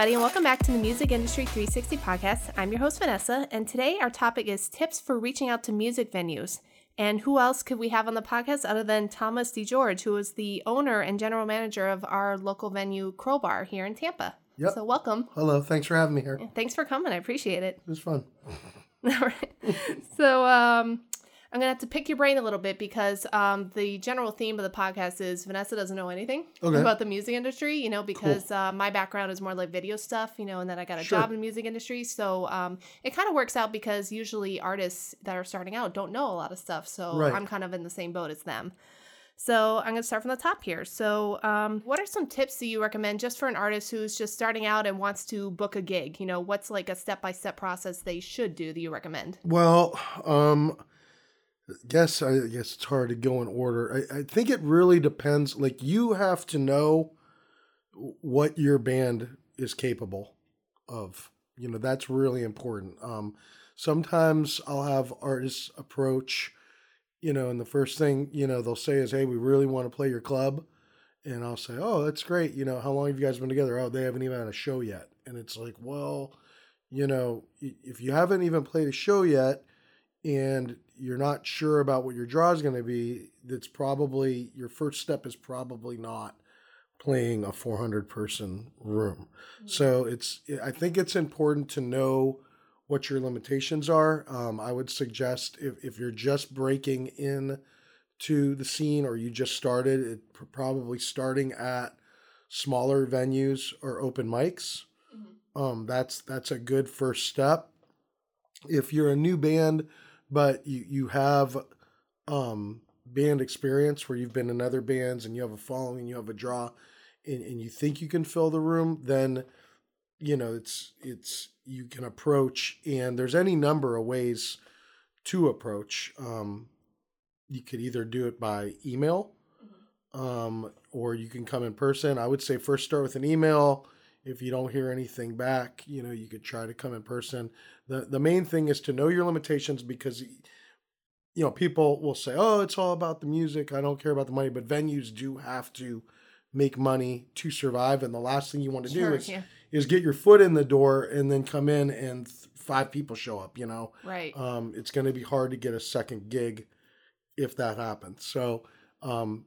everybody, and welcome back to the Music Industry 360 podcast. I'm your host, Vanessa, and today our topic is tips for reaching out to music venues. And who else could we have on the podcast other than Thomas DeGeorge, who is the owner and general manager of our local venue, Crowbar, here in Tampa. Yep. So, welcome. Hello, thanks for having me here. Thanks for coming. I appreciate it. It was fun. All right. So, um, I'm gonna have to pick your brain a little bit because um, the general theme of the podcast is Vanessa doesn't know anything Okay. about the music industry. You know, because uh, my background is more like video stuff. You know, and then I got a Sure. job in the music industry, so um, it kind of works out because usually artists that are starting out don't know a lot of stuff. So Right. I'm kind of in the same boat as them. So I'm going to start from the top here. So, um, what are some tips that you recommend just for an artist who's just starting out and wants to book a gig? You know, what's like a step by step process they should do that you recommend? Well, um, guess I guess it's hard to go in order. I, I think it really depends. Like you have to know what your band is capable of. You know, that's really important. Um, sometimes I'll have artists approach, you know, and the first thing, you know, they'll say is, Hey, we really want to play your club. And I'll say, Oh, that's great. You know, how long have you guys been together? Oh, they haven't even had a show yet. And it's like, well, you know, if you haven't even played a show yet and you're not sure about what your draw is going to be, that's probably your first step is probably not playing a 400 person room. So it's, I think it's important to know what your limitations are. Um, I would suggest if, if you're just breaking in to the scene or you just started, it probably starting at smaller venues or open mics. Um, that's that's a good first step. If you're a new band, but you you have um, band experience where you've been in other bands and you have a following, you have a draw, and, and you think you can fill the room, then you know it's it's you can approach and there's any number of ways to approach. Um, you could either do it by email, um, or you can come in person. I would say first start with an email. If you don't hear anything back, you know you could try to come in person. the The main thing is to know your limitations because you know people will say, "Oh, it's all about the music. I don't care about the money." But venues do have to make money to survive, and the last thing you want to Sure, do is yeah. is get your foot in the door and then come in and th- five people show up. You know, Right. um, it's going to be hard to get a second gig if that happens. So um,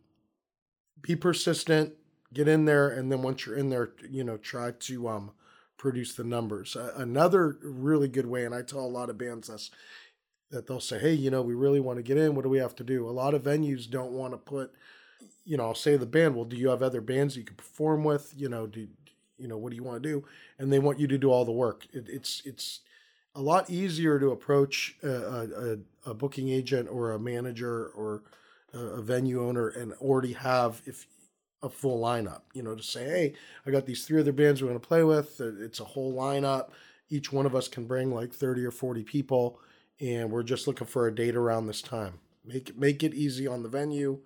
be persistent, get in there, and then once you're in there, you know, try to um, produce the numbers. Uh, another really good way, and I tell a lot of bands this, that they'll say, hey, you know, we really want to get in. What do we have to do? A lot of venues don't want to put, you know, I'll say the band, well, do you have other bands you can perform with? You know, do you know what do you want to do? And they want you to do all the work. It, it's it's a lot easier to approach a, a, a booking agent or a manager or a venue owner and already have if a full lineup. You know, to say, hey, I got these three other bands we're going to play with. It's a whole lineup. Each one of us can bring like thirty or forty people, and we're just looking for a date around this time. Make it make it easy on the venue.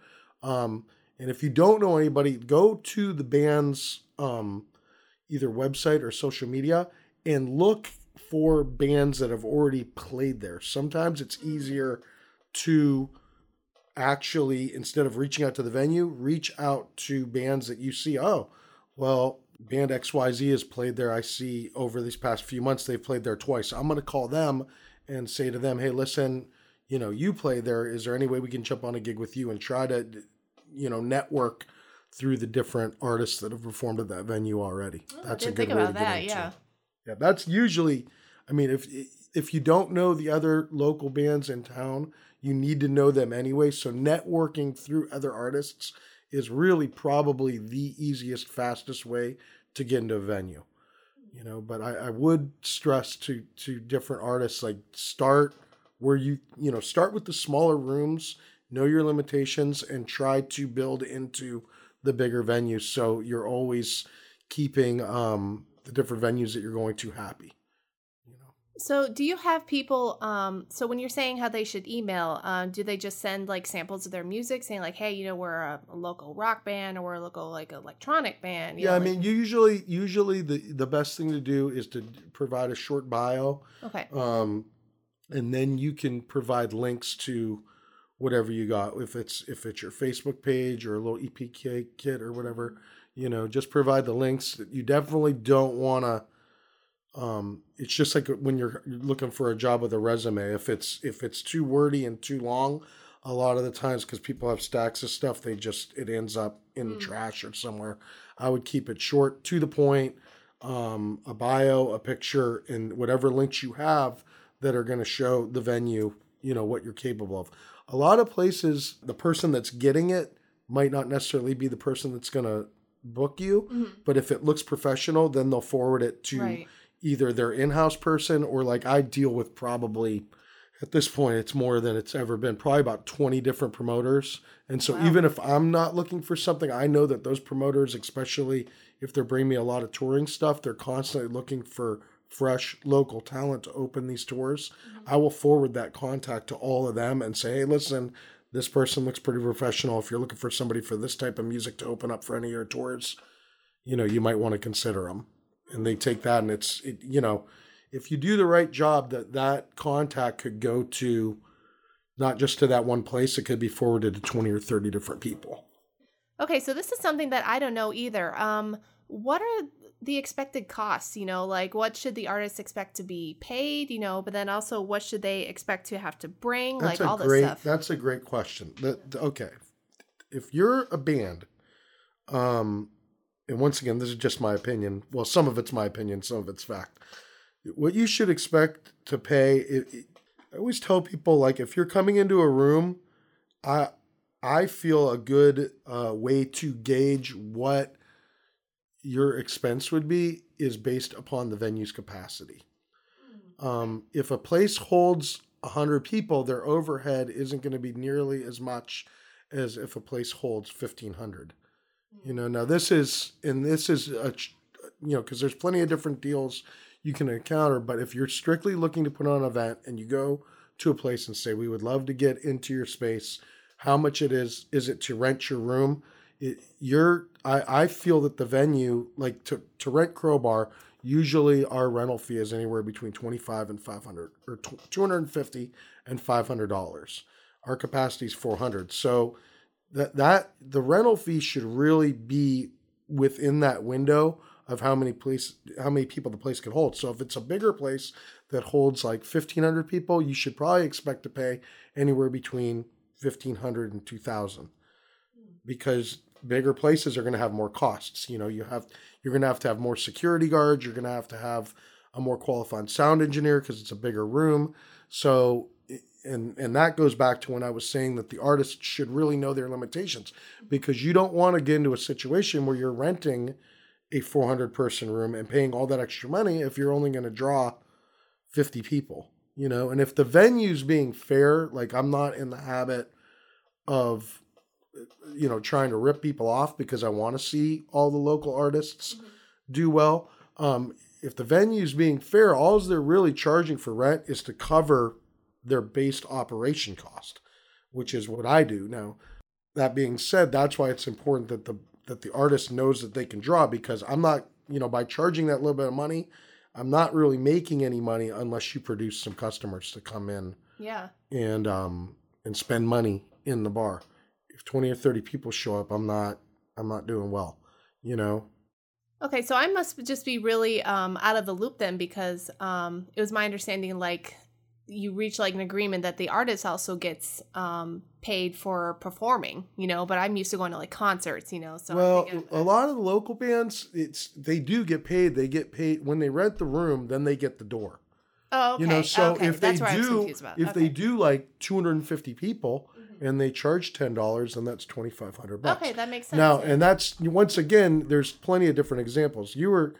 Um, and if you don't know anybody, go to the band's um, either website or social media and look for bands that have already played there. Sometimes it's easier to actually, instead of reaching out to the venue, reach out to bands that you see. Oh, well, band XYZ has played there. I see over these past few months they've played there twice. I'm going to call them and say to them, hey, listen, you know, you play there. Is there any way we can jump on a gig with you and try to, you know, network through the different artists that have performed at that venue already? Oh, I didn't think about that. Yeah. Yeah, that's usually. I mean, if if you don't know the other local bands in town, you need to know them anyway. So networking through other artists is really probably the easiest, fastest way to get into a venue. You know, but I, I would stress to to different artists like start where you you know start with the smaller rooms, know your limitations, and try to build into the bigger venues. So you're always keeping um, the different venues that you're going to happy. So, do you have people? Um, so when you're saying how they should email, um, do they just send like samples of their music, saying like, "Hey, you know, we're a, a local rock band or we're a local like electronic band"? you yeah, know, I mean, usually usually the the best thing to do is to provide a short bio, okay, um, and then you can provide links to whatever you got. If it's if it's your Facebook page or a little EPK kit or whatever, You know, just provide the links. You definitely don't want to. Um, it's just like when you're looking for a job with a resume. If it's if it's too wordy and too long, a lot of the times because people have stacks of stuff, they just it ends up in the Mm. trash or somewhere. I would keep it short, to the point. Um, a bio, a picture, and whatever links you have that are going to show the venue, you know, what you're capable of. A lot of places, the person that's getting it might not necessarily be the person that's going to book you, Mhm. but if it looks professional, then they'll forward it to Right. Either their in-house person or like I deal with probably at this point it's more than it's ever been probably about 20 different promoters. And so Wow. even if i'm not looking for something i know that those promoters especially if they're bringing me a lot of touring stuff they're constantly looking for fresh local talent to open these tours. Mm-hmm. I will forward that contact to all of them and say hey listen this person looks pretty professional. If you're looking for somebody for this type of music to open up for any of your tours you know you might want to consider them and they take that and it's it, you know if you do the right job that that contact could go to not just to that one place it could be forwarded to 20 or 30 different people Okay, so this is something that I don't know either. Um, what are the expected costs? You know, like what should the artist expect to be paid? You know, but then also what should they expect to have to bring? that's like all this great stuff. that's a great question that okay if you're a band um and once again this is just my opinion. Well some of it's my opinion some of it's fact. What you should expect to pay it, it- i always tell people like if you're coming into a room i i feel a good uh, way to gauge what your expense would be is based upon the venue's capacity. Um, if a place holds 100 people their overhead isn't going to be nearly as much as if a place holds 1500 you know mm. now this is and this is a you know because there's plenty of different deals you can encounter but if you're strictly looking to put on an event and you go to a place and say we would love to get into your space. How much it is is it to rent your room? It, you're I, I feel that the venue like to, to rent crowbar usually our rental fee is anywhere between 25 and 500 or 250 and 500 dollars. Our capacity is 400 so that that the rental fee should really be within that window of how many place how many people the place can hold. So if it's a bigger place that holds like 1500 people you should probably expect to pay anywhere between 1500 and 2000 because bigger places are going to have more costs you know you have you're going to have to have more security guards you're going to have to have a more qualified sound engineer because it's a bigger room. So and and that goes back to when I was saying that the artist should really know their limitations because you don't want to get into a situation where you're renting a 400 person room and paying all that extra money if you're only going to draw 50 people you know? And if the venue's being fair like I'm not in the habit of you know trying to rip people off because I want to see all the local artists do well um if the venue's being fair all they're really charging for rent is to cover their based operation cost, which is what I do. Now, that being said, that's why it's important that the that the artist knows that they can draw because I'm not, you know, by charging that little bit of money, I'm not really making any money unless you produce some customers to come in yeah. and um and spend money in the bar. If 20 or 30 people show up, I'm not I'm not doing well, you know. Okay, so I must just be really um, out of the loop then because um, it was my understanding like you reach like an agreement that the artist also gets um, paid for performing, you know, but I'm used to going to like concerts, you know. So well, a lot of the local bands, it's they do get paid. They get paid when they rent the room, then they get the door. oh, okay. You know, so okay. if they That's do, if okay. they do like 250 people Mhm. and they charge ten dollars, then that's 2,500 bucks. Okay, that makes sense. Now, and that's once again, there's plenty of different examples. You were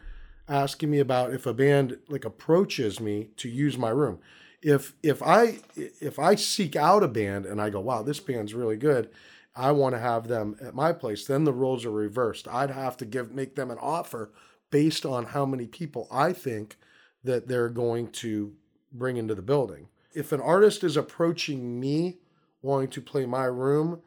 asking me about if a band like approaches me to use my room. If if I if I seek out a band and I go, wow, this band's really good, I want to have them at my place. Then the roles are reversed. I'd have to give make them an offer based on how many people I think that they're going to bring into the building. If an artist is approaching me wanting to play my room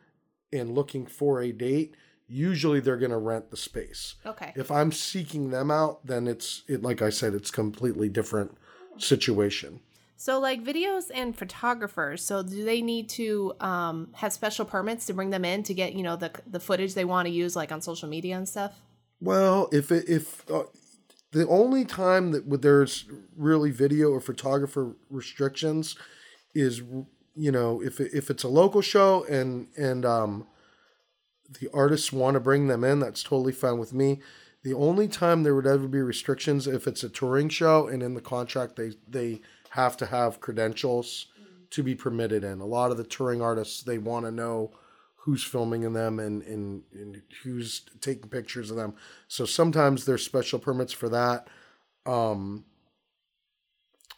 and looking for a date, usually they're going to rent the space. okay. If I'm seeking them out, then it's it like I said, it's completely different situation. So, like videos and photographers, so do they need to um, have special permits to bring them in to get you know the the footage they want to use, like on social media and stuff? Well, if it, if uh, the only time that there's really video or photographer restrictions is you know if if it's a local show and and um the artists want to bring them in that's totally fine with me the only time there would ever be restrictions if it's a touring show and in the contract they they have to have credentials to be permitted in a lot of the touring artists they want to know who's filming in them and, and, and who's taking pictures of them. So sometimes there's special permits for that. Um,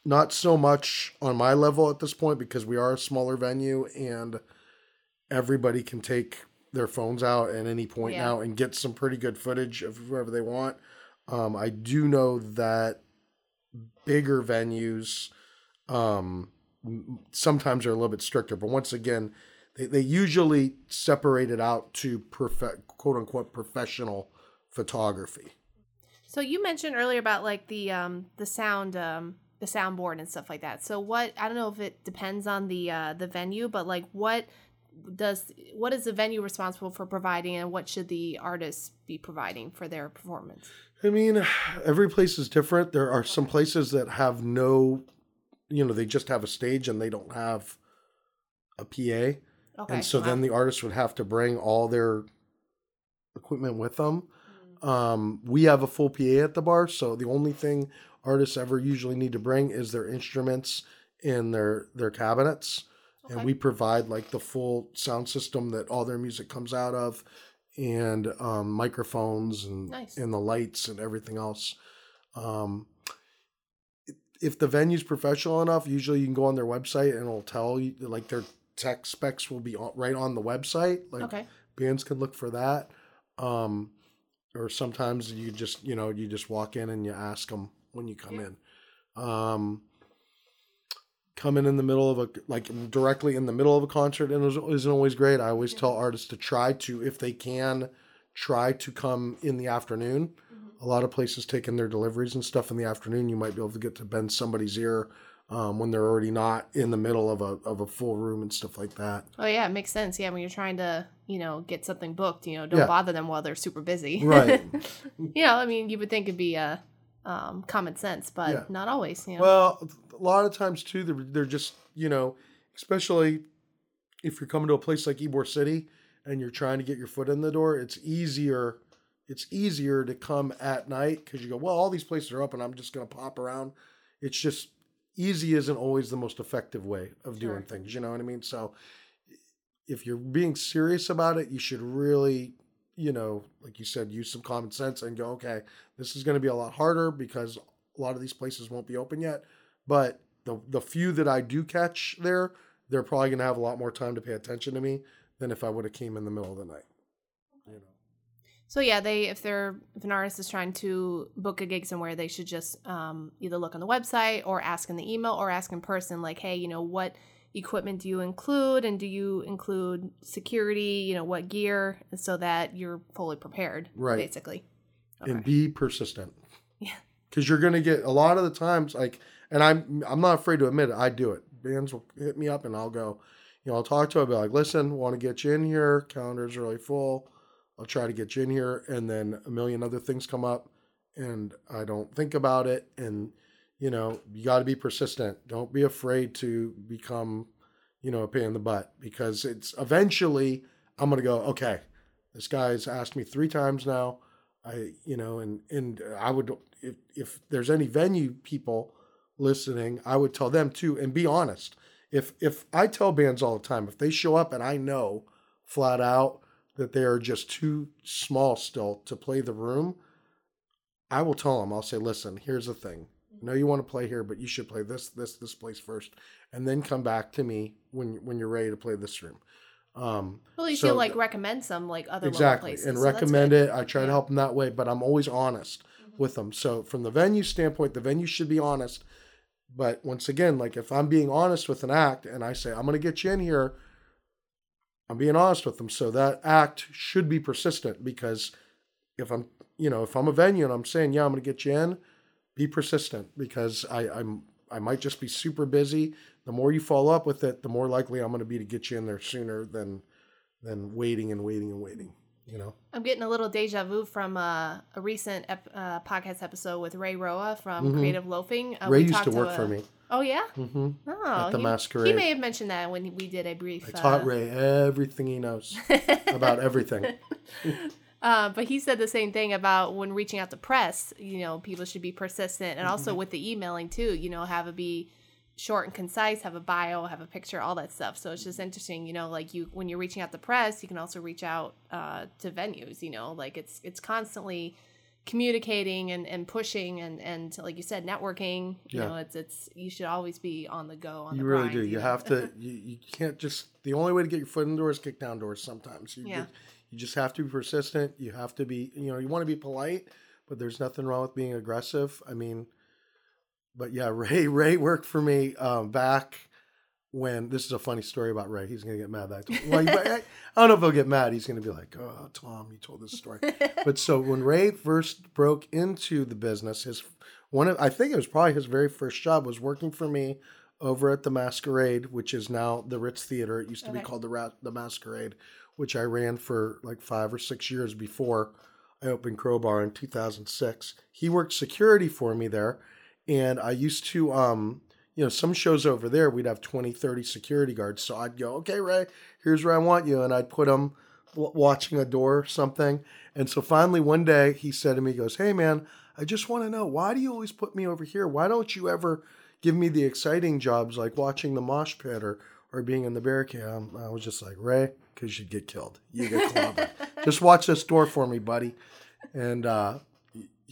not so much on my level at this point because we are a smaller venue and everybody can take their phones out at any point yeah. now and get some pretty good footage of whoever they want. Um, I do know that bigger venues um, sometimes are a little bit stricter, but once again, they, they usually separate it out to prof- quote unquote professional photography. So you mentioned earlier about like the um the sound um the soundboard and stuff like that. So what I don't know if it depends on the uh the venue, but like what does what is the venue responsible for providing and what should the artists be providing for their performance? I mean, every place is different. There are some places that have no you know, they just have a stage and they don't have a PA. Okay. And so wow. then the artist would have to bring all their equipment with them. Mm. Um, we have a full PA at the bar, so the only thing artists ever usually need to bring is their instruments in their their cabinets, okay. and we provide like the full sound system that all their music comes out of, and um, microphones and nice. and the lights and everything else. Um, if the venue's professional enough, usually you can go on their website and it'll tell you like their tech specs will be right on the website. Like okay. bands can look for that. Um, or sometimes you just you know you just walk in and you ask them when you come yeah. in. Um, coming in the middle of a like directly in the middle of a concert and isn't always great. I always yeah. tell artists to try to if they can try to come in the afternoon. A lot of places taking their deliveries and stuff in the afternoon. You might be able to get to bend somebody's ear um, when they're already not in the middle of a of a full room and stuff like that. Oh yeah, it makes sense. Yeah, when you're trying to you know get something booked, you know, don't yeah. bother them while they're super busy. Right. you know, I mean, you would think it'd be a um, common sense, but yeah. not always. You know? Well, a lot of times too, they're, they're just you know, especially if you're coming to a place like Ybor City and you're trying to get your foot in the door, it's easier. It's easier to come at night because you go, well, all these places are open. I'm just going to pop around. It's just easy isn't always the most effective way of sure. doing things. You know what I mean? So if you're being serious about it, you should really, you know, like you said, use some common sense and go, okay, this is going to be a lot harder because a lot of these places won't be open yet. But the the few that I do catch there, they're probably going to have a lot more time to pay attention to me than if I would have came in the middle of the night. So yeah, they if they're if an artist is trying to book a gig somewhere, they should just um, either look on the website or ask in the email or ask in person, like, hey, you know, what equipment do you include, and do you include security? You know, what gear, so that you're fully prepared, right? Basically, okay. and be persistent. Yeah, because you're gonna get a lot of the times like, and I'm I'm not afraid to admit it. I do it. Bands will hit me up, and I'll go. You know, I'll talk to them, I'll be like, listen, want to get you in here. Calendar's really full I'll try to get you in here, and then a million other things come up, and I don't think about it. And you know, you got to be persistent. Don't be afraid to become, you know, a pain in the butt because it's eventually I'm gonna go. Okay, this guy's asked me three times now. I, you know, and and I would if if there's any venue people listening, I would tell them too, and be honest. If if I tell bands all the time, if they show up and I know flat out that they are just too small still to play the room, I will tell them, I'll say, listen, here's the thing. I know you want to play here, but you should play this, this, this place first, and then come back to me when when you're ready to play this room. Um, well, you so, feel like recommend some like other exactly places, and so recommend it. I try yeah. to help them that way, but I'm always honest mm-hmm. with them. So from the venue standpoint, the venue should be honest. But once again, like if I'm being honest with an act and I say I'm going to get you in here I'm being honest with them. So that act should be persistent because if I'm, you know, if I'm a venue and I'm saying, yeah, I'm going to get you in, be persistent because I, I'm, I might just be super busy. The more you follow up with it, the more likely I'm going to be to get you in there sooner than, than waiting and waiting and waiting. you know. I'm getting a little deja vu from uh, a recent ep- uh, podcast episode with Ray Roa from Mhm. Creative Loafing. Uh, Ray used to work a- for me. Oh yeah. hmm Oh, At the he, Masquerade. He may have mentioned that when we did a brief. I taught uh, Ray everything he knows about everything. Uh, but he said the same thing about when reaching out to press. You know, people should be persistent, and Mm-hmm. also with the emailing too. You know, have it be short and concise, have a bio, have a picture, all that stuff. So it's just interesting. You know, like you when you're reaching out to press, you can also reach out uh, to venues. You know, like it's it's constantly communicating and, and pushing and and like you said networking you Yeah. know it's it's you should always be on the go on You the really grind, do. You know? have to. You, you can't just. The only way to get your foot in the door is kick down doors. Sometimes. You, Yeah. You just have to be persistent. You have to be. You know. You want to be polite, but there's nothing wrong with being aggressive. I mean, but yeah, Ray. Ray worked for me um, back when. This is a funny story about Ray. He's gonna get mad that. I, well, I, I don't know if he'll get mad. He's gonna be like, "Oh, Tom, you told this story." but so when Ray first broke into the business, his one of I think it was probably his very first job was working for me over at the Masquerade, which is now the Ritz Theater. It used to be called the Ra- the Masquerade, which I ran for like five or six years before I opened Crowbar in 2006. He worked security for me there, and I used to um you know some shows over there we'd have 20 30 security guards. So i'd go okay ray here's where i want you. And i'd put him watching a door or something. And so finally one day he said to me he goes hey man i just want to know why do you always put me over here? Why don't you ever give me the exciting jobs like watching the mosh pit or or being in the barricade? Um, i was just like ray because you'd get killed. You get clobbered just watch this door for me buddy. And uh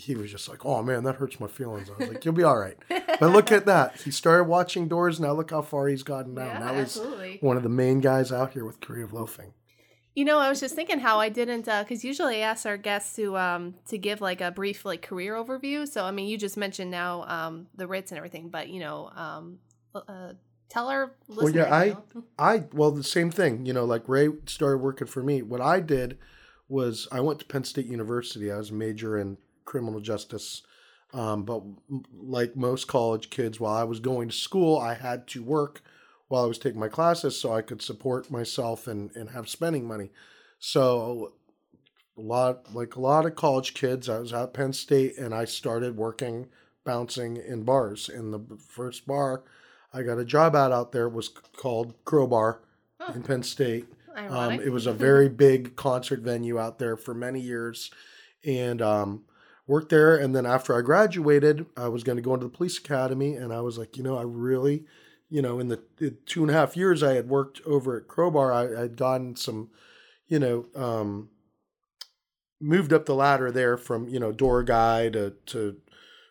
he was just like, "Oh man, that hurts my feelings." I was like, "You'll be all right." But look at that. He started watching doors. Now look how far he's gotten now. yeah now he's absolutely one of the main guys out here with creative loafing. You know, I was just thinking how I didn't, because usually I ask our guests to um to give like a brief like career overview. So I mean, you just mentioned now um the Ritz and everything, but you know, um, uh, tell our listeners. yeah, I- know. I well, the same thing. You know, like Ray started working for me. What I did was I went to Penn State University. I was a major in criminal justice. Um, but like most college kids, while I was going to school, I had to work while I was taking my classes so I could support myself and, and have spending money. So a lot like a lot of college kids, I was at Penn State and I started working bouncing in bars. In the first bar I got a job at out there was called Crowbar Huh. in Penn State. Um, it was a very big concert venue out there for many years, and um, worked there. And then after I graduated, I was going to go into the police academy, and I was like, you know, I really, you know, in the, two and a half years I had worked over at Crowbar, I had gotten some, you know, um, moved up the ladder there from you know door guy to to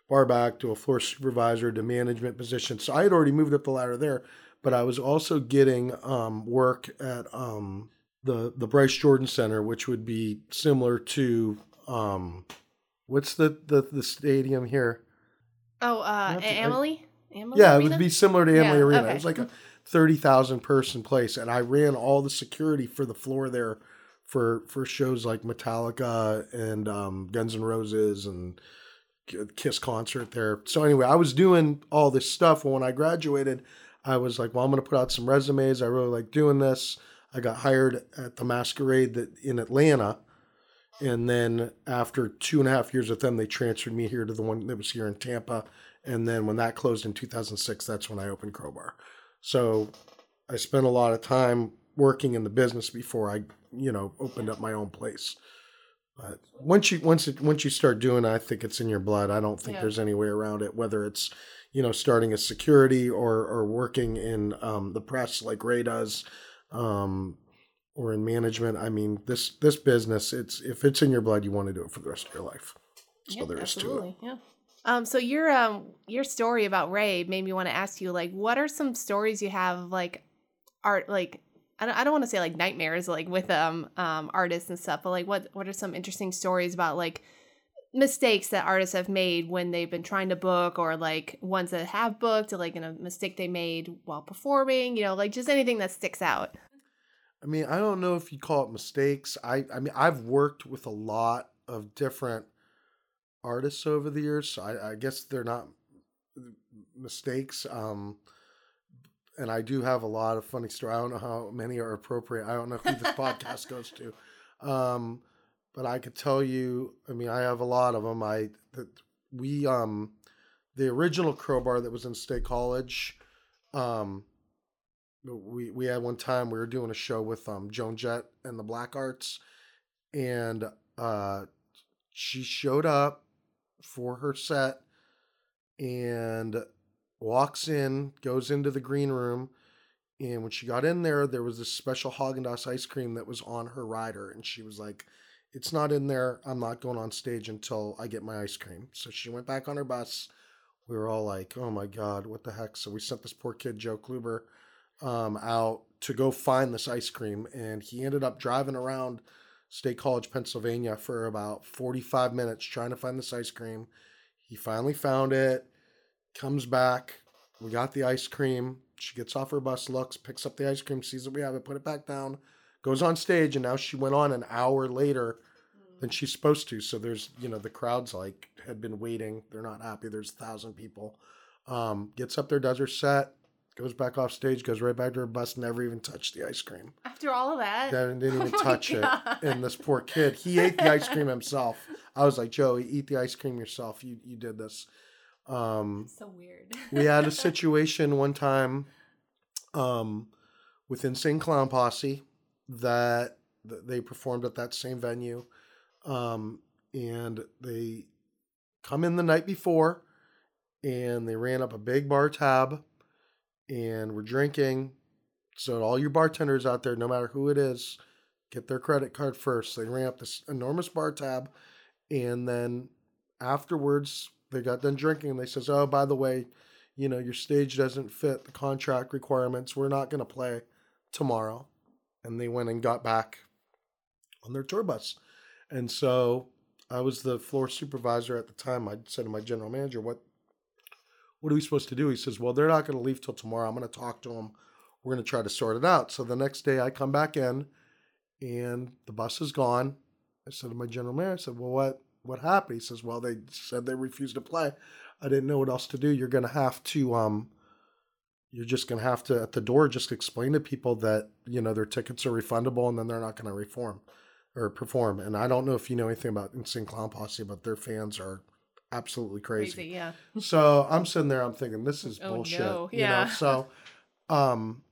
bar back to a floor supervisor to management position. So I had already moved up the ladder there, but I was also getting um, work at um, the the Bryce Jordan Center, which would be similar to um, what's the, the the stadium here? oh, uh, to- I- Amalie. Amalie Yeah, it would be similar to Amalie Yeah, Arena. okay. It was like a thirty thousand person place, and I ran all the security for the floor there for for shows like Metallica and um, Guns N' Roses and Kiss concert there. So anyway, I was doing all this stuff. When I graduated, I was like, well, I'm going to put out some resumes. I really like doing this. I got hired at the Masquerade that in Atlanta. And then after two and a half years with them, they transferred me here to the one that was here in Tampa. And then when that closed in 2006, that's when I opened Crowbar. So I spent a lot of time working in the business before I, you know, opened up my own place. But once you once it once you start doing it, I think it's in your blood. I don't think Yeah. there's any way around it. Whether it's you know starting as security or or working in um, the press like Ray does, um, or in management. I mean this this business. It's if it's in your blood, you want to do it for the rest of your life. So Yeah, there is to it. Yeah. Um, so your um your story about Ray made me want to ask you like what are some stories you have like art like I don't, I don't want to say like nightmares like with um um artists and stuff but like what what are some interesting stories about like mistakes that artists have made when they've been trying to book or like ones that have booked or like in a mistake they made while performing you know like just anything that sticks out I mean, I don't know if you call it mistakes. I, I mean, I've worked with a lot of different artists over the years, so I, I guess they're not mistakes. Um, and I do have a lot of funny stories. I don't know how many are appropriate. I don't know who this podcast goes to. Um, but I could tell you. I mean, I have a lot of them. I that we um the original crowbar that was in State College. Um, we we had one time we were doing a show with um Joan Jett and the Blackhearts, and uh, she showed up for her set and walks in, goes into the green room, and when she got in there, there was this special Haagen Dazs ice cream that was on her rider, and she was like, "It's not in there. I'm not going on stage until I get my ice cream." So she went back on her bus. We were all like, "Oh my god, what the heck?" So we sent this poor kid Joe Kluber um, out to go find this ice cream, and he ended up driving around State College, Pennsylvania, for about 45 minutes trying to find this ice cream. He finally found it. Comes back. We got the ice cream. She gets off her bus, looks, picks up the ice cream, sees that we have it, put it back down, goes on stage, and now she went on an hour later than she's supposed to. So there's, you know, the crowd's like had been waiting. They're not happy. There's a thousand people. Um, gets up there, does her set, goes back off stage, goes right back to her bus, never even touched the ice cream. After all of that, Didn't, didn't even Oh touch it. And this poor kid, he ate the ice cream himself. I was like, Joey, eat the ice cream yourself. You you did this. Um, so weird. we had a situation one time um, with Insane Clown Posse that, that they performed at that same venue. Um, and they come in the night before and they ran up a big bar tab and we're drinking. So, all your bartenders out there, no matter who it is, get their credit card first. They ran up this enormous bar tab and then afterwards they got done drinking and they says oh by the way you know your stage doesn't fit the contract requirements we're not going to play tomorrow and they went and got back on their tour bus and so i was the floor supervisor at the time i said to my general manager what what are we supposed to do? He says well they're not going to leave till tomorrow. I'm going to talk to them we're going to try to sort it out. So the next day i come back in and the bus is gone. I said to my general manager i said well what what happened? He says well they said they refused to play. I didn't know what else to do. You're going to have to um you're just going to have to at the door just explain to people that you know their tickets are refundable and then they're not going to reform or perform. And i don't know if you know anything about insane clown posse but their fans are absolutely crazy, Crazy, yeah. so i'm sitting there i'm thinking this is Oh, bullshit no. you Yeah. know so um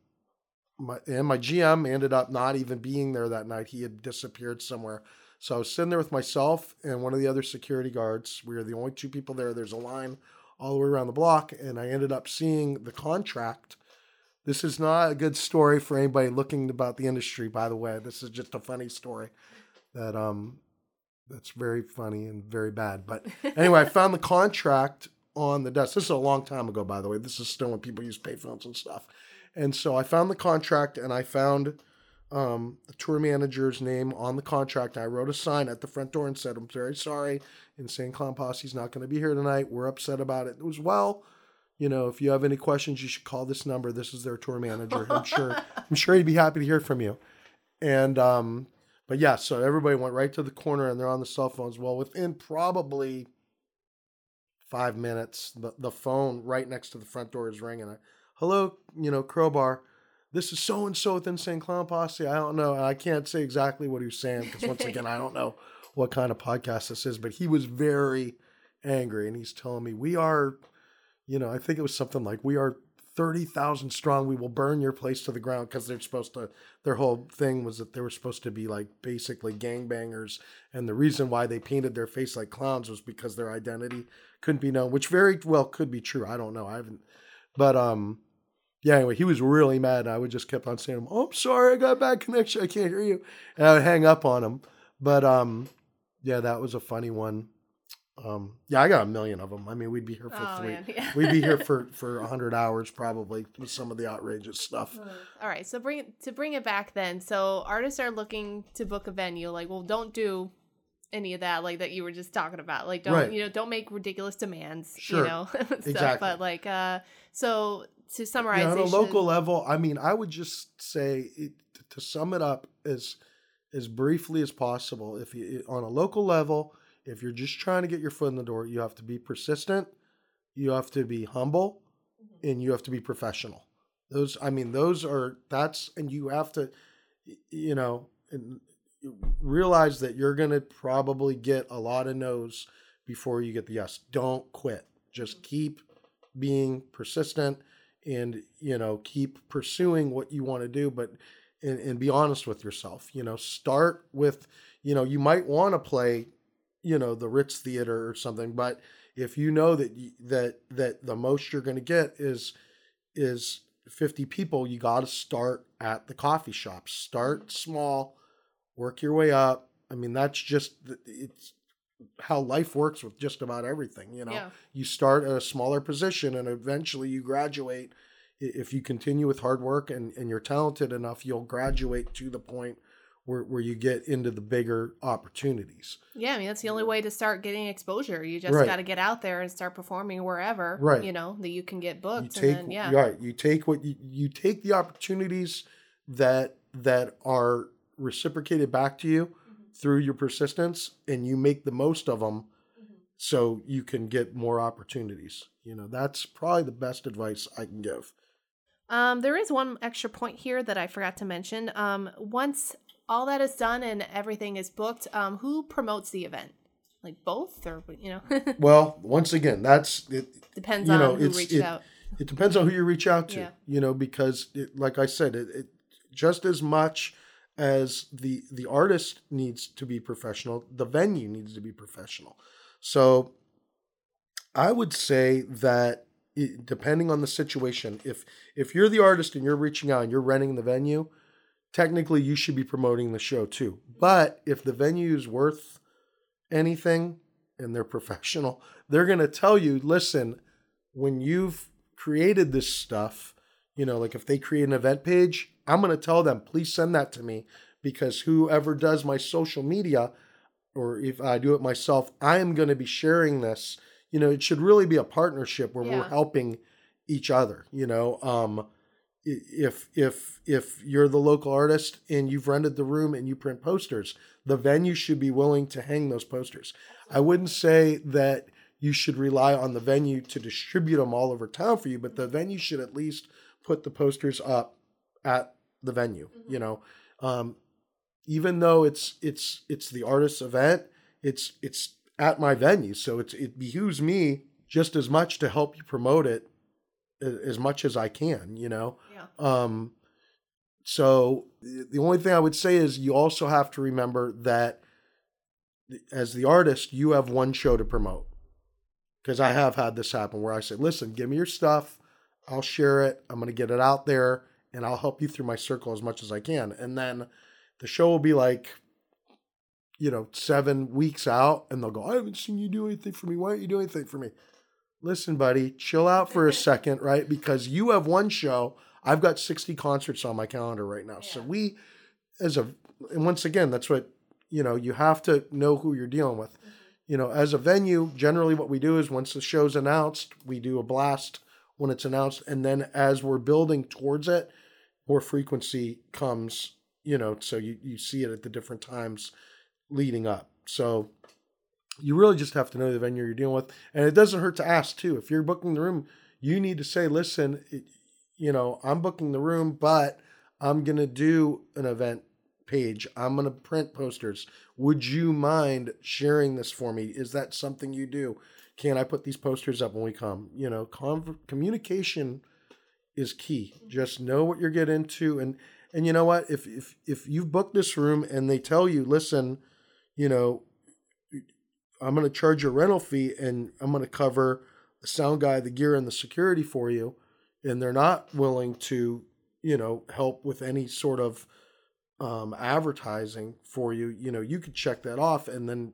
my and my gm ended up not even being there that night he had disappeared somewhere so I was sitting there with myself and one of the other security guards. We were the only two people there. There's a line all the way around the block, and I ended up seeing the contract. This is not a good story for anybody looking about the industry, by the way. This is just a funny story that um that's very funny and very bad. But anyway, I found the contract on the desk. This is a long time ago, by the way. This is still when people use payphones and stuff. And so I found the contract and I found um, the tour manager's name on the contract. I wrote a sign at the front door and said, I'm very sorry. Insane Clown Posse's not going to be here tonight. We're upset about it. It was, well, you know, if you have any questions, you should call this number. This is their tour manager. I'm sure, I'm sure he'd be happy to hear from you. And, um, but yeah, so everybody went right to the corner and they're on the cell phones. Well, within probably five minutes, the, the phone right next to the front door is ringing. I, Hello, you know, Crowbar this is so and so with Insane Clown Posse. I don't know. I can't say exactly what he was saying because once again, I don't know what kind of podcast this is. But he was very angry, and he's telling me we are, you know, I think it was something like we are thirty thousand strong. We will burn your place to the ground because they're supposed to. Their whole thing was that they were supposed to be like basically gangbangers, and the reason why they painted their face like clowns was because their identity couldn't be known, which very well could be true. I don't know. I haven't, but um yeah, anyway, he was really mad. And I would just kept on saying, "Oh, I'm sorry, I got bad connection. I can't hear you," and I would hang up on him. But um, yeah, that was a funny one. Um, yeah, I got a million of them. I mean, we'd be here for Oh, three. man. Yeah. We'd be here for for a hundred hours probably with some of the outrageous stuff. All right, so bring it to bring it back then. So artists are looking to book a venue. Like, well, don't do any of that, like that you were just talking about. Like, don't Right. you know, don't make ridiculous demands. Sure. You know, stuff. Exactly. But like, uh, so to summarize, Yeah, on a local level, I mean, I would just say it, to sum it up as as briefly as possible. If you on a local level, if you're just trying to get your foot in the door, you have to be persistent, you have to be humble, mm-hmm. and you have to be professional. Those, I mean, those are that's, and you have to, you know, and realize that you're going to probably get a lot of no's before you get the yes. Don't quit. Just mm-hmm. keep being persistent and you know keep pursuing what you want to do but and, and be honest with yourself you know start with you know you might want to play you know the ritz theater or something but if you know that that that the most you're going to get is is 50 people you got to start at the coffee shop. Start small work your way up. I mean that's just it's how life works with just about everything you know? Yeah. you start at a smaller position and eventually you graduate. If you continue with hard work and, and you're talented enough you'll graduate to the point where, where you get into the bigger opportunities yeah i mean that's the only way to start getting exposure you just right. got to get out there and start performing wherever right you know that you can get booked you take, then, yeah right you take what you, you take the opportunities that that are reciprocated back to you through your persistence and you make the most of them mm-hmm. so you can get more opportunities. You know, that's probably the best advice I can give. Um, there is one extra point here that I forgot to mention. Um, once all that is done and everything is booked, um, who promotes the event? Like both, or you know? well, once again, that's it. Depends on know, who reaches it, out. It depends on who you reach out to. Yeah. You know, because it, like I said, it, it just as much as the the artist needs to be professional, the venue needs to be professional. So I would say that depending on the situation, if if you're the artist and you're reaching out and you're renting the venue, technically you should be promoting the show too. But if the venue is worth anything and they're professional, they're going to tell you, listen, when you've created this stuff, you know, like if they create an event page, I'm going to tell them, please send that to me because whoever does my social media, or if I do it myself, I am going to be sharing this. You know, it should really be a partnership where yeah. we're helping each other. You know, um, if if if you're the local artist and you've rented the room and you print posters, the venue should be willing to hang those posters. I wouldn't say that you should rely on the venue to distribute them all over town for you, but the venue should at least put the posters up at the venue. Mm-hmm. You know, um, even though it's it's it's the artist's event, it's it's at my venue, so it's it behooves me just as much to help you promote it as much as I can. You know. Yeah. Um, so the only thing I would say is you also have to remember that as the artist, you have one show to promote. Because I have had this happen where I say, listen, give me your stuff. I'll share it. I'm going to get it out there and I'll help you through my circle as much as I can. And then the show will be like, you know, seven weeks out, and they'll go, I haven't seen you do anything for me. Why aren't you doing anything for me? Listen, buddy, chill out for a second, right? Because you have one show. I've got 60 concerts on my calendar right now. Yeah. So we, as a, and once again, that's what, you know, you have to know who you're dealing with. Mm-hmm. You know, as a venue, generally what we do is once the show's announced, we do a blast when it's announced. And then as we're building towards it, more frequency comes, you know, so you, you see it at the different times leading up. So you really just have to know the venue you're dealing with. And it doesn't hurt to ask too. If you're booking the room, you need to say, listen, you know, I'm booking the room, but I'm going to do an event page. I'm going to print posters. Would you mind sharing this for me? Is that something you do? Can I put these posters up when we come? You know, com- communication is key. Mm-hmm. Just know what you're getting into, and and you know what? If if if you've booked this room and they tell you, listen, you know, I'm going to charge you a rental fee and I'm going to cover the sound guy, the gear, and the security for you, and they're not willing to, you know, help with any sort of um, advertising for you, you know, you could check that off, and then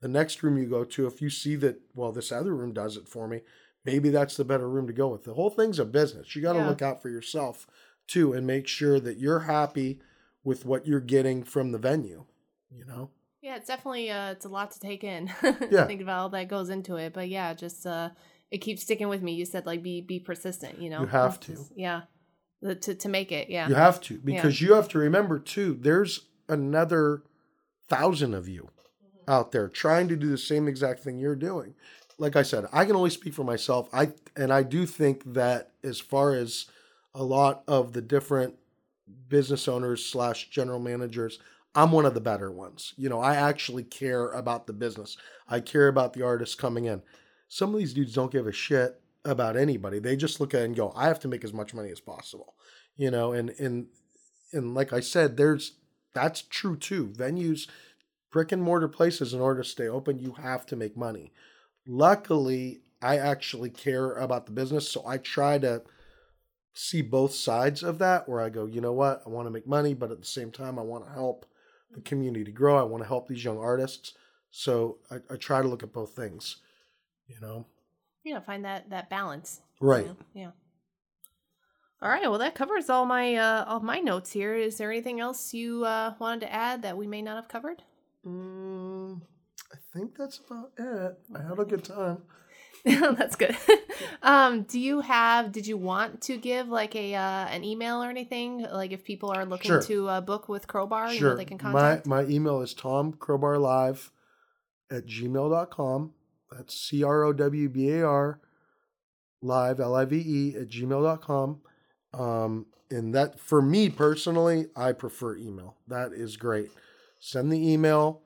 the next room you go to, if you see that, well, this other room does it for me, maybe that's the better room to go with. The whole thing's a business. You got to yeah. look out for yourself too and make sure that you're happy with what you're getting from the venue, you know? Yeah, it's definitely uh it's a lot to take in. Yeah. Think about all that goes into it. But yeah, just uh it keeps sticking with me. You said like be be persistent, you know. You have to. Yeah. The, to to make it, yeah. You have to because yeah. you have to remember too, there's another thousand of you mm-hmm. out there trying to do the same exact thing you're doing like I said, I can only speak for myself. I and I do think that as far as a lot of the different business owners slash general managers, I'm one of the better ones. You know, I actually care about the business. I care about the artists coming in. Some of these dudes don't give a shit about anybody. They just look at it and go, I have to make as much money as possible. You know, and and and like I said, there's that's true too. Venues, brick and mortar places, in order to stay open, you have to make money. Luckily, I actually care about the business, so I try to see both sides of that where I go, you know what, I want to make money, but at the same time, I want to help the community grow. I want to help these young artists. So I, I try to look at both things, you know. Yeah, find that that balance. Right. you know? Yeah. All right. Well, that covers all my uh, all my notes here. Is there anything else you uh, wanted to add that we may not have covered? Mm, I think that's about it. I had a good time. That's good. um, do you have? Did you want to give like a uh, an email or anything? Like if people are looking Sure. to uh, book with Crowbar, you know, Sure. they can my, contact. my email is tomcrowbarlive at gmail.com. That's C R O W B A R live, L I V E, at gmail.com. Um, and that, for me personally, I prefer email. That is great. Send the email.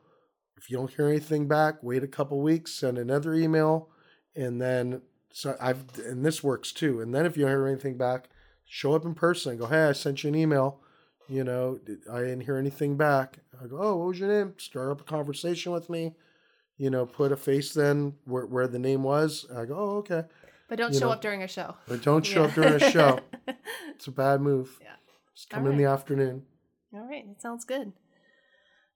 If you don't hear anything back, wait a couple weeks, send another email, and then so I've and this works too. And then if you don't hear anything back, show up in person and go, "Hey, I sent you an email. You know, I didn't hear anything back." I go, "Oh, what was your name?" Start up a conversation with me. You know, put a face then where where the name was. I go, "Oh, okay." but don't you show know, up during a show. But don't show Yeah. up during a show. It's a bad move. Yeah. Just come All in the afternoon. All right, that sounds good.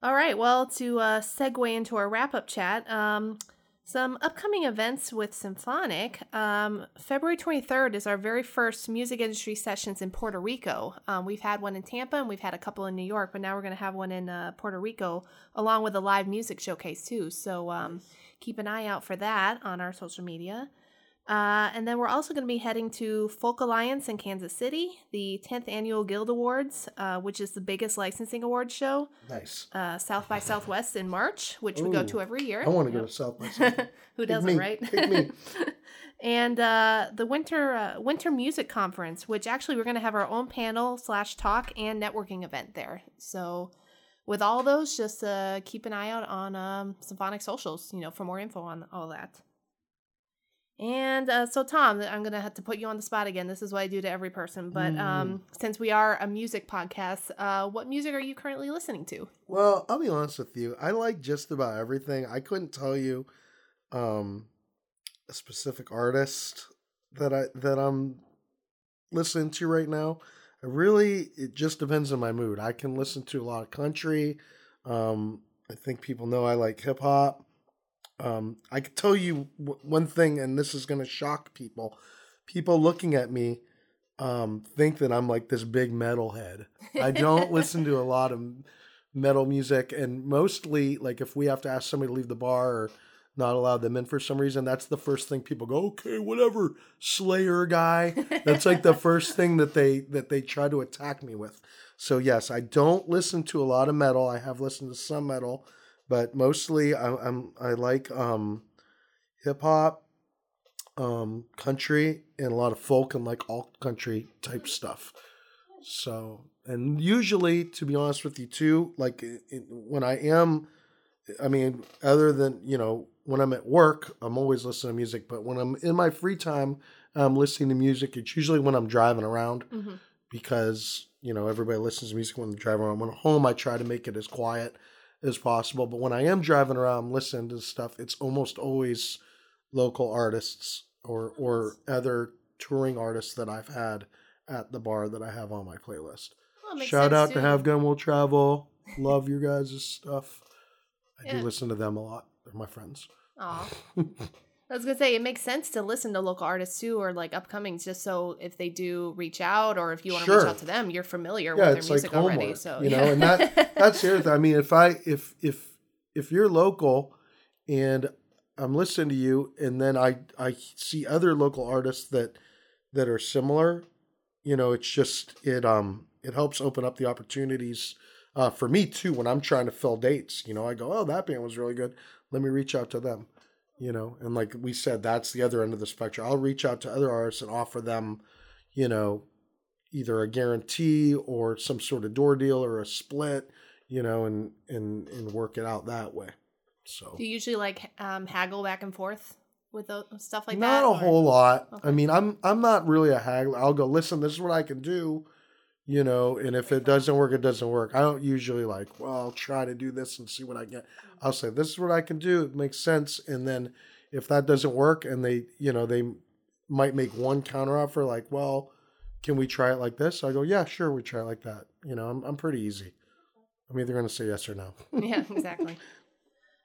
All right, well, to uh, segue into our wrap up chat, um, some upcoming events with Symphonic. Um, February 23rd is our very first music industry sessions in Puerto Rico. Um, we've had one in Tampa and we've had a couple in New York, but now we're going to have one in uh, Puerto Rico along with a live music showcase too. So um, keep an eye out for that on our social media. Uh, and then we're also going to be heading to Folk Alliance in Kansas City, the 10th annual Guild Awards, uh, which is the biggest licensing awards show. Nice. Uh, South by Southwest in March, which we go to every year. I want to go to South by Southwest. Who Pick doesn't, me. right? Pick me. and uh, the winter uh, winter music conference, which actually we're going to have our own panel slash talk and networking event there. So with all those, just uh, keep an eye out on um, Symphonic socials, you know, for more info on all that. And uh, so, Tom, I'm gonna have to put you on the spot again. This is what I do to every person. But um, since we are a music podcast, uh, what music are you currently listening to? Well, I'll be honest with you. I like just about everything. I couldn't tell you um, a specific artist that I that I'm listening to right now. I really it just depends on my mood. I can listen to a lot of country. Um, I think people know I like hip hop. Um, I could tell you w- one thing, and this is going to shock people. People looking at me um, think that I'm like this big metalhead. I don't listen to a lot of metal music, and mostly like if we have to ask somebody to leave the bar or not allow them in for some reason, that's the first thing people go, okay, whatever, Slayer guy. That's like the first thing that they that they try to attack me with. So yes, I don't listen to a lot of metal. I have listened to some metal, but mostly I, I'm I like um, hip hop, um, country, and a lot of folk and like alt country type stuff. So, and usually, to be honest with you, too, like it, it- when I am, I mean, other than, you know, when I'm at work, I'm always listening to music, but when I'm in my free time, I'm listening to music. It's usually when I'm driving around Mm-hmm. because, you know, everybody listens to music when they're driving around. When I'm home, I try to make it as quiet as possible. But when I am driving around listening to stuff, it's almost always local artists or, or other touring artists that I've had at the bar that I have on my playlist. Well, Shout out to. Have Gun Will Travel. Love your guys' stuff. I Yeah. do listen to them a lot. They're my friends. Aw. I was gonna say it makes sense to listen to local artists too, or like upcomings, just so if they do reach out, or if you want to Sure. reach out to them, you're familiar yeah, with their like music already. So you know, yeah. and that that's the other thing. I mean, if I if if if you're local and I'm listening to you, and then I I see other local artists that that are similar, you know, it's just it um it helps open up the opportunities uh, for me too when I'm trying to fill dates. You know, I go, oh, that band was really good. Let me reach out to them. You know, and like we said, that's the other end of the spectrum. I'll reach out to other artists and offer them, you know, either a guarantee or some sort of door deal or a split, you know, and and and work it out that way. So Do you usually like um, haggle back and forth with those, stuff like that? not a or- whole lot. Okay. I mean, I'm I'm not really a haggler. I'll go listen. This is what I can do, you know. And if it doesn't work, it doesn't work. I don't usually like. Well, I'll try to do this and see what I get. I'll say this is what I can do. It makes sense. And then if that doesn't work, and they, you know, they might make one counter offer like, well, can we try it like this? I go, yeah, sure, we try it like that. You know, I'm I'm pretty easy. I'm either going to say yes or no. yeah, exactly.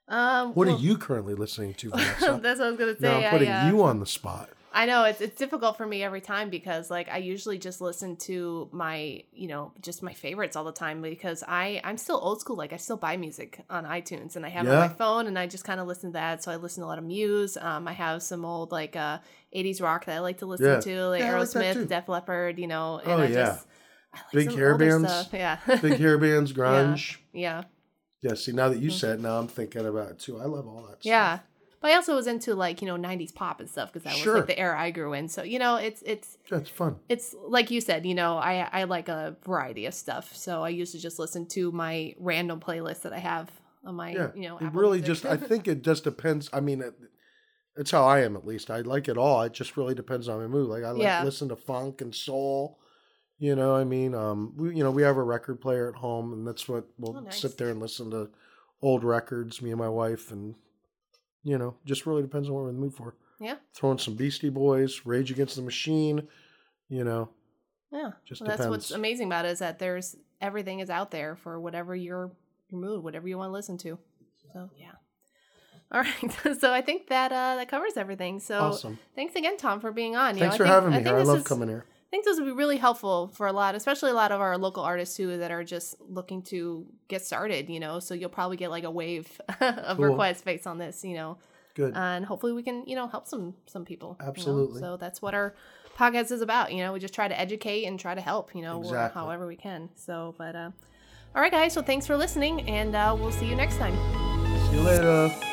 Um, What well, are you currently listening to, That's what I was gonna say. now I'm putting I, uh, you on the spot. I know it's it's difficult for me every time because like I usually just listen to my you know just my favorites all the time because I I'm still old school like I still buy music on iTunes and I have it on my phone and I just kind of listen to that so I listen to a lot of Muse um I have some old like uh 80s rock that I like to listen Yeah. to like Yeah, I like Aerosmith. Def Leppard you know and Oh, I yeah. just I like Big hair bands? stuff. yeah Big hair bands, grunge. yeah Yeah, see, now that you said, now I'm thinking about it too. I love all that Mm-hmm. Yeah. stuff. But I also was into like, you know, 90s pop and stuff because that Sure. was like the era I grew in. So, you know, it's it's That's fun. it's like you said, you know, I I like a variety of stuff. So I used to just listen to my random playlist that I have on my, Yeah. you know, it really Music. just, I think it just depends. I mean, it, it's how I am at least. I like it all. It just really depends on my mood. Like, I like Yeah. listen to funk and soul. You know, I mean, um, we, you know, we have a record player at home, and that's what we'll Oh, nice. sit there and listen to old records, me and my wife, and you know, just really depends on what we're in the mood for. Yeah. Throwing some Beastie Boys, Rage Against the Machine, you know, yeah. just Well, that's what's amazing about it is that there's everything is out there for whatever your your mood, whatever you want to listen to. So, yeah. All right. so I think that uh that covers everything. So awesome. thanks again, Tom, for being on. You Thanks know, I for think- having me. I this love is- coming here. I think this would be really helpful for a lot, especially a lot of our local artists who that are just looking to get started, you know. So you'll probably get like a wave of Cool. requests based on this, you know. Good. And hopefully we can, you know, help some some people. you know? Absolutely. So that's what our podcast is about, you know. We just try to educate and try to help, you know, Exactly. however we can. So, but uh all right guys, so thanks for listening and uh we'll see you next time. See you later.